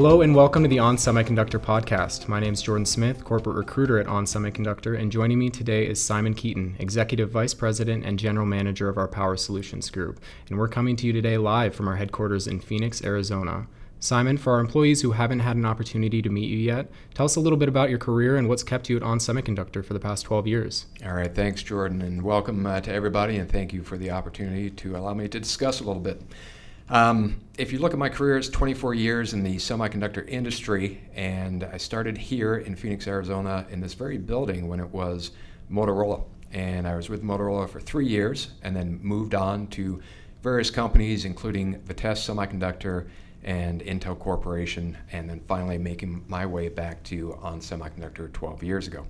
Hello and welcome to the On Semiconductor podcast. My name is Jordan Smith, corporate recruiter at On Semiconductor, and joining me today is Simon Keeton, executive vice president and general manager of our Power Solutions Group. And we're coming to you today live from our headquarters in Phoenix, Arizona. Simon, for our employees who haven't had an opportunity to meet you yet, tell us a little bit about your career and what's kept you at On Semiconductor for the past 12 years. All right, thanks, Jordan, and welcome uh, to everybody, and thank you for the opportunity to allow me to discuss a little bit. Um, if you look at my career, it's 24 years in the semiconductor industry, and I started here in Phoenix, Arizona, in this very building when it was Motorola. And I was with Motorola for three years, and then moved on to various companies, including Vitesse Semiconductor and Intel Corporation, and then finally making my way back to On Semiconductor 12 years ago.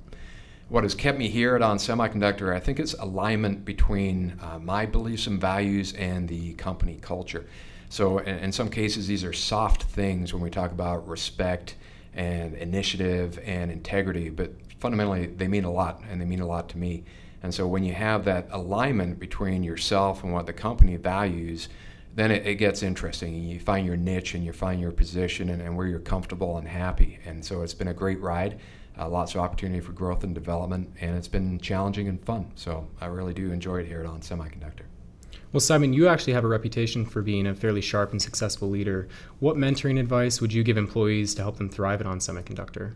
What has kept me here at On Semiconductor, I think, is alignment between uh, my beliefs and values and the company culture. So, in, in some cases, these are soft things when we talk about respect and initiative and integrity, but fundamentally, they mean a lot, and they mean a lot to me. And so, when you have that alignment between yourself and what the company values, then it, it, gets interesting. You find your niche and you find your position and, and where you're comfortable and happy. And so it's been a great ride, uh, lots of opportunity for growth and development, and it's been challenging and fun. So I really do enjoy it here at On Semiconductor. Well, Simon, you actually have a reputation for being a fairly sharp and successful leader. What mentoring advice would you give employees to help them thrive at On Semiconductor?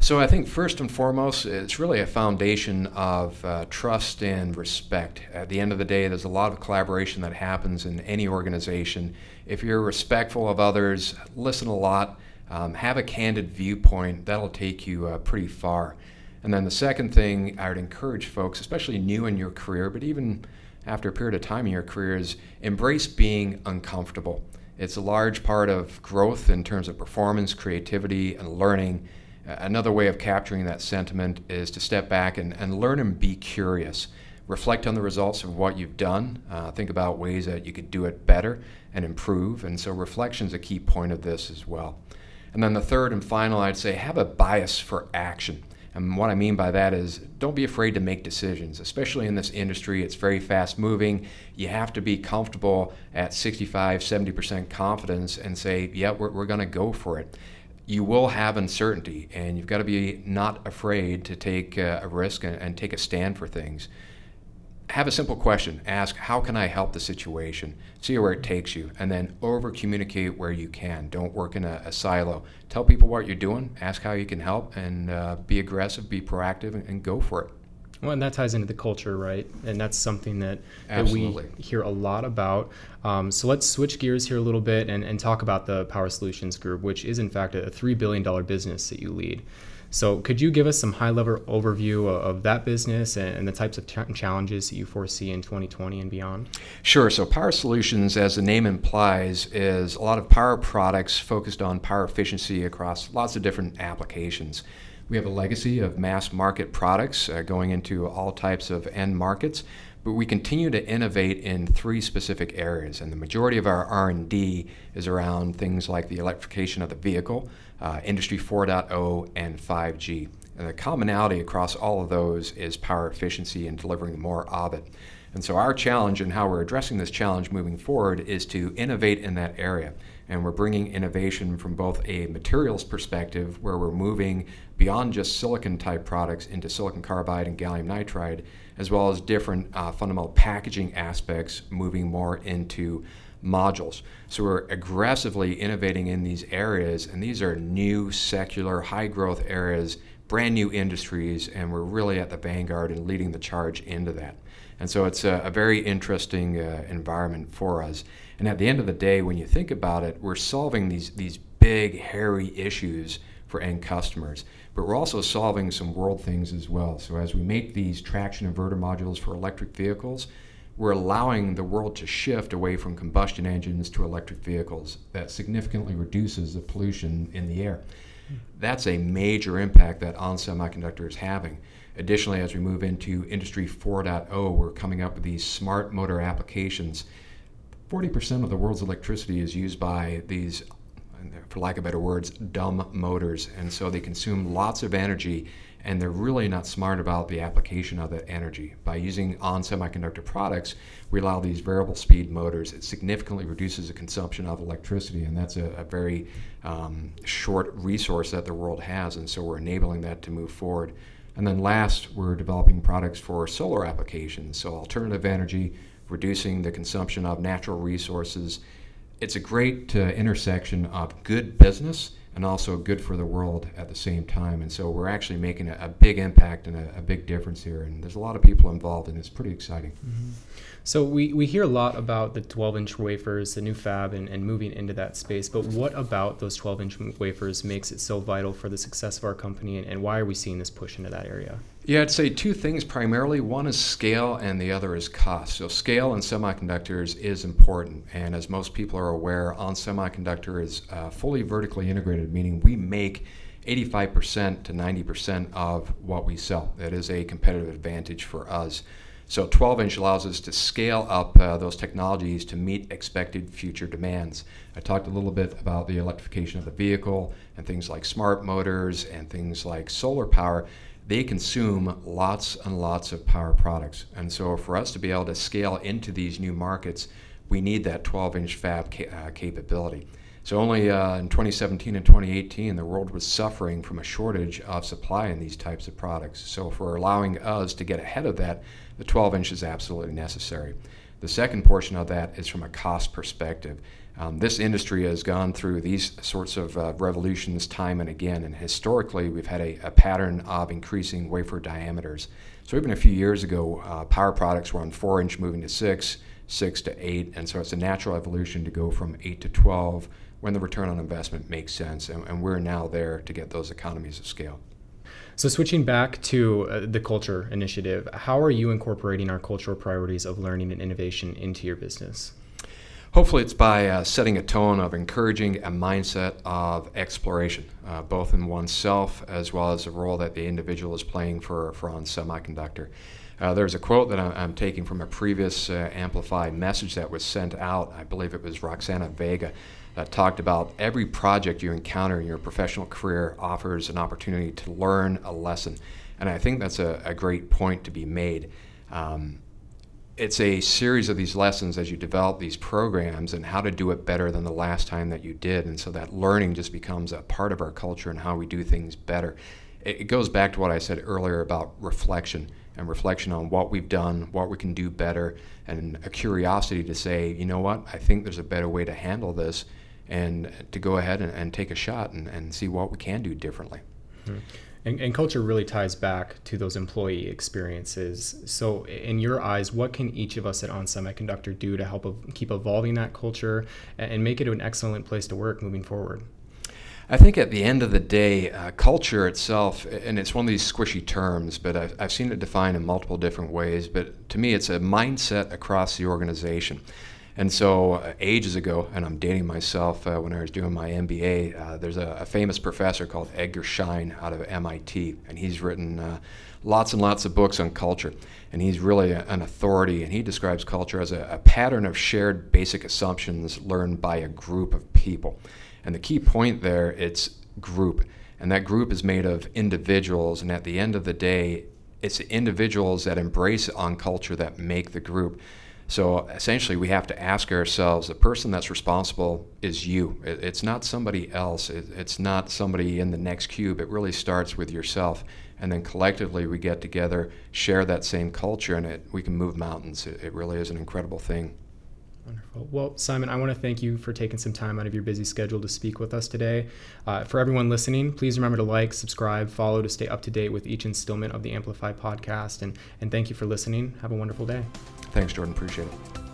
So I think first and foremost, it's really a foundation of uh, trust and respect. At the end of the day, there's a lot of collaboration that happens in any organization. If you're respectful of others, listen a lot, um, have a candid viewpoint, that'll take you uh, pretty far. And then the second thing I would encourage folks, especially new in your career, but even after a period of time in your career is embrace being uncomfortable. It's a large part of growth in terms of performance, creativity, and learning. Another way of capturing that sentiment is to step back and, and learn and be curious. Reflect on the results of what you've done. Uh, think about ways that you could do it better and improve. And so, reflection is a key point of this as well. And then the third and final, I'd say, have a bias for action. And what I mean by that is don't be afraid to make decisions, especially in this industry. It's very fast moving. You have to be comfortable at 65, 70% confidence and say, yeah, we're, we're going to go for it. You will have uncertainty, and you've got to be not afraid to take uh, a risk and, and take a stand for things have a simple question. Ask, how can I help the situation? See where it takes you, and then over communicate where you can. Don't work in a, a, silo. Tell people what you're doing, ask how you can help, and uh, be aggressive, be proactive, and, and, go for it. Well, and that ties into the culture, right? And that's something that, that we hear a lot about. Um, so let's switch gears here a little bit and, and talk about the Power Solutions Group, which is in fact a $3 billion business that you lead. So, could you give us some high level overview of that business and the types of challenges that you foresee in 2020 and beyond? Sure. So, Power Solutions, as the name implies, is a lot of power products focused on power efficiency across lots of different applications. We have a legacy of mass market products uh, going into all types of end markets, but we continue to innovate in three specific areas, and the majority of our R&D is around things like the electrification of the vehicle, uh, Industry 4.0, and 5G. And the commonality across all of those is power efficiency and delivering more of it. And so, our challenge and how we're addressing this challenge moving forward is to innovate in that area. And we're bringing innovation from both a materials perspective, where we're moving beyond just silicon type products into silicon carbide and gallium nitride, as well as different uh, fundamental packaging aspects, moving more into modules. So we're aggressively innovating in these areas, and these are new, secular, high growth areas, brand new industries, and we're really at the vanguard and leading the charge into that. And so it's a, a very interesting uh, environment for us. And at the end of the day, when you think about it, we're solving these, these big, hairy issues for end customers. But we're also solving some world things as well. So as we make these traction inverter modules for electric vehicles, we're allowing the world to shift away from combustion engines to electric vehicles. That significantly reduces the pollution in the air. That's a major impact that On Semiconductor is having. Additionally, as we move into Industry 4.0, we're coming up with these smart motor applications. 40% of the world's electricity is used by these, for lack of better words, dumb motors. And so they consume lots of energy and they're really not smart about the application of that energy. By using on semiconductor products, we allow these variable speed motors. It significantly reduces the consumption of electricity, and that's a, a very um, short resource that the world has, and so we're enabling that to move forward. And then last, we're developing products for solar applications, so alternative energy, reducing the consumption of natural resources. It's a great uh, intersection of good business and also good for the world at the same time. And so we're actually making a, a big impact and a, a, big difference here. And there's a lot of people involved, and it's pretty exciting. Mm-hmm. So we, we hear a lot about the 12 inch wafers, the new fab, and, and moving into that space. But what about those 12 inch wafers makes it so vital for the success of our company, and, and why are we seeing this push into that area? Yeah, I'd say two things primarily. One is scale, and the other is cost. So, scale in semiconductors is important. And as most people are aware, ON Semiconductor is uh, fully vertically integrated, meaning we make 85% to 90% of what we sell. That is a competitive advantage for us. So 12 inch allows us to scale up uh, those technologies to meet expected future demands. I talked a little bit about the electrification of the vehicle and things like smart motors and things like solar power. They consume lots and lots of power products. And so for us to be able to scale into these new markets, we need that 12 inch fab ca- uh, capability. So only uh, in 2017 and 2018, the world was suffering from a shortage of supply in these types of products. So for allowing us to get ahead of that, the 12 inch is absolutely necessary. The second portion of that is from a cost perspective. Um, this industry has gone through these sorts of uh, revolutions time and again, and historically we've had a, a, pattern of increasing wafer diameters. So even a few years ago, uh, power products were on 4 inch moving to 6, 6 to 8, and so it's a natural evolution to go from 8 to 12 when the return on investment makes sense, and, and we're now there to get those economies of scale. So, switching back to uh, the culture initiative, how are you incorporating our cultural priorities of learning and innovation into your business? Hopefully, it's by uh, setting a tone of encouraging a mindset of exploration, uh, both in oneself as well as the role that the individual is playing for, for on semiconductor. Uh, there's a quote that I'm, taking from a previous uh, amplified message that was sent out. I believe it was Roxana Vega that talked about every project you encounter in your professional career offers an opportunity to learn a lesson. And I think that's a, a great point to be made. Um, it's a series of these lessons as you develop these programs and how to do it better than the last time that you did. And so that learning just becomes a part of our culture and how we do things better. It, it goes back to what I said earlier about reflection and reflection on what we've done, what we can do better, and a curiosity to say, you know what, I think there's a better way to handle this and to go ahead and, and take a shot and, and, see what we can do differently. Mm-hmm. And, and, culture really ties back to those employee experiences. So, in your eyes, what can each of us at On Semiconductor do to help keep evolving that culture and make it an excellent place to work moving forward? I think at the end of the day, uh, culture itself, and it's one of these squishy terms, but I've, I've seen it defined in multiple different ways. But to me, it's a mindset across the organization. And so, uh, ages ago, and I'm dating myself uh, when I was doing my MBA, uh, there's a, a, famous professor called Edgar Schein out of MIT, and he's written uh, lots and lots of books on culture. And he's really a, an authority, and he describes culture as a, a pattern of shared basic assumptions learned by a group of people. And the key point there, it's group. And that group is made of individuals, and at the end of the day, it's individuals that embrace on culture that make the group. So essentially, we have to ask ourselves the person that's responsible is you. It's not somebody else, it's not somebody in the next cube. It really starts with yourself. And then collectively, we get together, share that same culture, and it, we can move mountains. It, really is an incredible thing. Wonderful. Well, Simon, I want to thank you for taking some time out of your busy schedule to speak with us today. Uh, for everyone listening, please remember to like, subscribe, follow to stay up to date with each installment of the Amplify podcast. And, and thank you for listening. Have a wonderful day. Thanks, Jordan. Appreciate it.